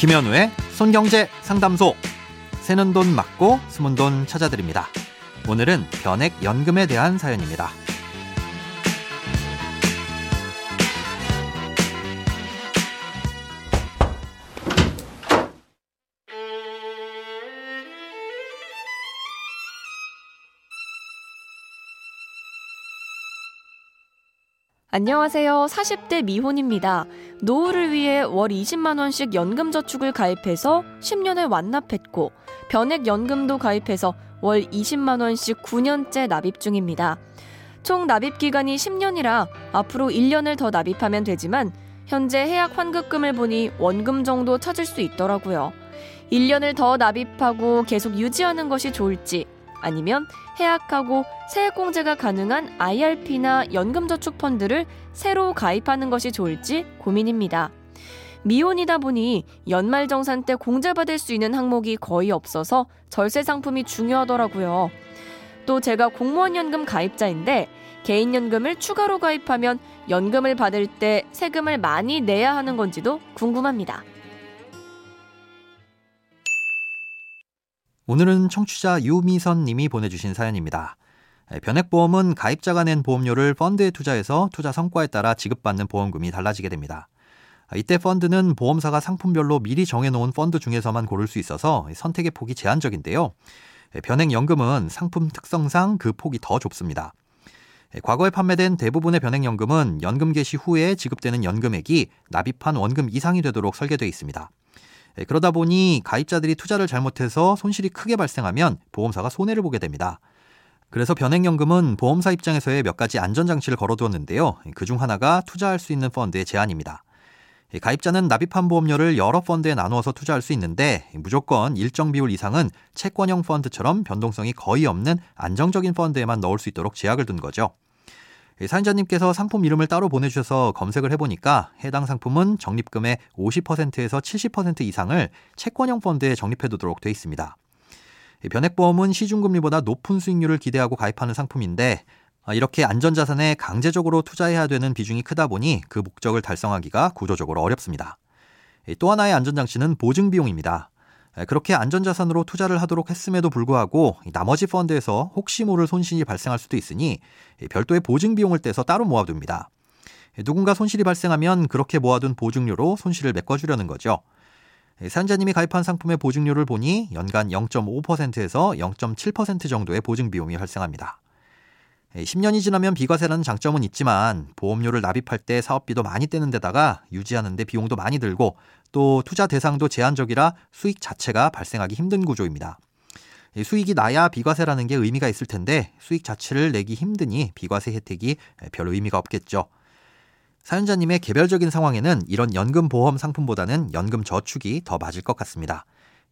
김현우의 손경제 상담소. 새는 돈 맞고 숨은 돈 찾아드립니다. 오늘은 변액 연금에 대한 사연입니다. 안녕하세요. 40대 미혼입니다. 노후를 위해 월 20만원씩 연금저축을 가입해서 10년을 완납했고, 변액연금도 가입해서 월 20만원씩 9년째 납입 중입니다. 총 납입 기간이 10년이라 앞으로 1년을 더 납입하면 되지만, 현재 해약 환급금을 보니 원금 정도 찾을 수 있더라고요. 1년을 더 납입하고 계속 유지하는 것이 좋을지, 아니면 해약하고 세액공제가 가능한 IRP나 연금저축펀드를 새로 가입하는 것이 좋을지 고민입니다. 미혼이다 보니 연말정산 때 공제받을 수 있는 항목이 거의 없어서 절세 상품이 중요하더라고요. 또 제가 공무원연금 가입자인데 개인연금을 추가로 가입하면 연금을 받을 때 세금을 많이 내야 하는 건지도 궁금합니다. 오늘은 청취자 유미선 님이 보내주신 사연입니다. 변액보험은 가입자가 낸 보험료를 펀드에 투자해서 투자 성과에 따라 지급받는 보험금이 달라지게 됩니다. 이때 펀드는 보험사가 상품별로 미리 정해놓은 펀드 중에서만 고를 수 있어서 선택의 폭이 제한적인데요. 변액연금은 상품 특성상 그 폭이 더 좁습니다. 과거에 판매된 대부분의 변액연금은 연금 개시 후에 지급되는 연금액이 납입한 원금 이상이 되도록 설계되어 있습니다. 예, 그러다 보니 가입자들이 투자를 잘못해서 손실이 크게 발생하면 보험사가 손해를 보게 됩니다. 그래서 변액연금은 보험사 입장에서의 몇 가지 안전장치를 걸어두었는데요. 그중 하나가 투자할 수 있는 펀드의 제한입니다. 예, 가입자는 납입한 보험료를 여러 펀드에 나누어서 투자할 수 있는데 무조건 일정 비율 이상은 채권형 펀드처럼 변동성이 거의 없는 안정적인 펀드에만 넣을 수 있도록 제약을 둔 거죠. 사연자님께서 상품 이름을 따로 보내주셔서 검색을 해보니까 해당 상품은 적립금의 50%에서 70% 이상을 채권형 펀드에 적립해두도록 되어 있습니다. 변액보험은 시중금리보다 높은 수익률을 기대하고 가입하는 상품인데 아, 이렇게 안전자산에 강제적으로 투자해야 되는 비중이 크다 보니 그 목적을 달성하기가 구조적으로 어렵습니다. 또 하나의 안전장치는 보증비용입니다. 그렇게 안전자산으로 투자를 하도록 했음에도 불구하고 나머지 펀드에서 혹시 모를 손실이 발생할 수도 있으니 별도의 보증 비용을 떼서 따로 모아둡니다. 누군가 손실이 발생하면 그렇게 모아둔 보증료로 손실을 메꿔주려는 거죠. 사연자님이 가입한 상품의 보증료를 보니 연간 0.5%에서 0.7% 정도의 보증 비용이 발생합니다. 10년이 지나면 비과세라는 장점은 있지만 보험료를 납입할 때 사업비도 많이 떼는 데다가 유지하는데 비용도 많이 들고 또 투자 대상도 제한적이라 수익 자체가 발생하기 힘든 구조입니다. 수익이 나야 비과세라는 게 의미가 있을 텐데 수익 자체를 내기 힘드니 비과세 혜택이 별 의미가 없겠죠. 사연자님의 개별적인 상황에는 이런 연금 보험 상품보다는 연금 저축이 더 맞을 것 같습니다.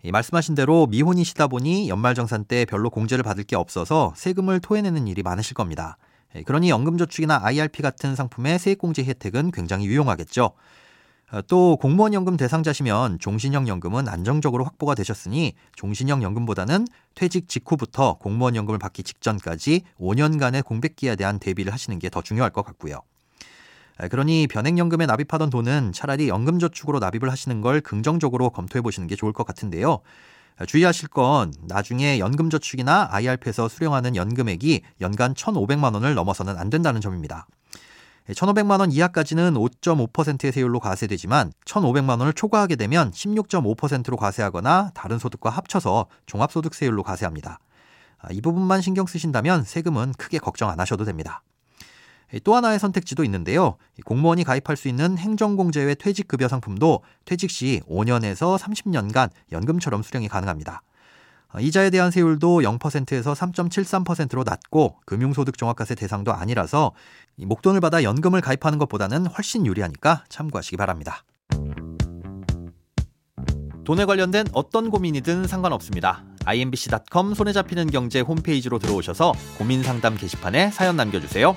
말씀하신 대로 미혼이시다 보니 연말정산 때 별로 공제를 받을 게 없어서 세금을 토해내는 일이 많으실 겁니다. 그러니 연금저축이나 IRP 같은 상품의 세액공제 혜택은 굉장히 유용하겠죠. 어, 또 공무원 연금 대상자시면 종신형 연금은 안정적으로 확보가 되셨으니 종신형 연금보다는 퇴직 직후부터 공무원 연금을 받기 직전까지 5년간의 공백기에 대한 대비를 하시는 게 더 중요할 것 같고요. 그러니 변액연금에 납입하던 돈은 차라리 연금저축으로 납입을 하시는 걸 긍정적으로 검토해 보시는 게 좋을 것 같은데요. 주의하실 건 나중에 연금저축이나 IRP에서 수령하는 연금액이 연간 1,500만 원을 넘어서는 안 된다는 점입니다. 1,500만 원 이하까지는 5.5%의 세율로 과세되지만 1,500만 원을 초과하게 되면 16.5%로 과세하거나 다른 소득과 합쳐서 종합소득세율로 과세합니다. 아, 이 부분만 신경 쓰신다면 세금은 크게 걱정 안 하셔도 됩니다. 또 하나의 선택지도 있는데요. 공무원이 가입할 수 있는 행정공제외 퇴직급여 상품도 퇴직 시 5년에서 30년간 연금처럼 수령이 가능합니다. 이자에 대한 세율도 0%에서 3.73%로 낮고 금융소득 종합과세 대상도 아니라서 목돈을 받아 연금을 가입하는 것보다는 훨씬 유리하니까 참고하시기 바랍니다. 돈에 관련된 어떤 고민이든 상관없습니다. imbc.com 손에 잡히는 경제 홈페이지로 들어오셔서 고민 상담 게시판에 사연 남겨주세요.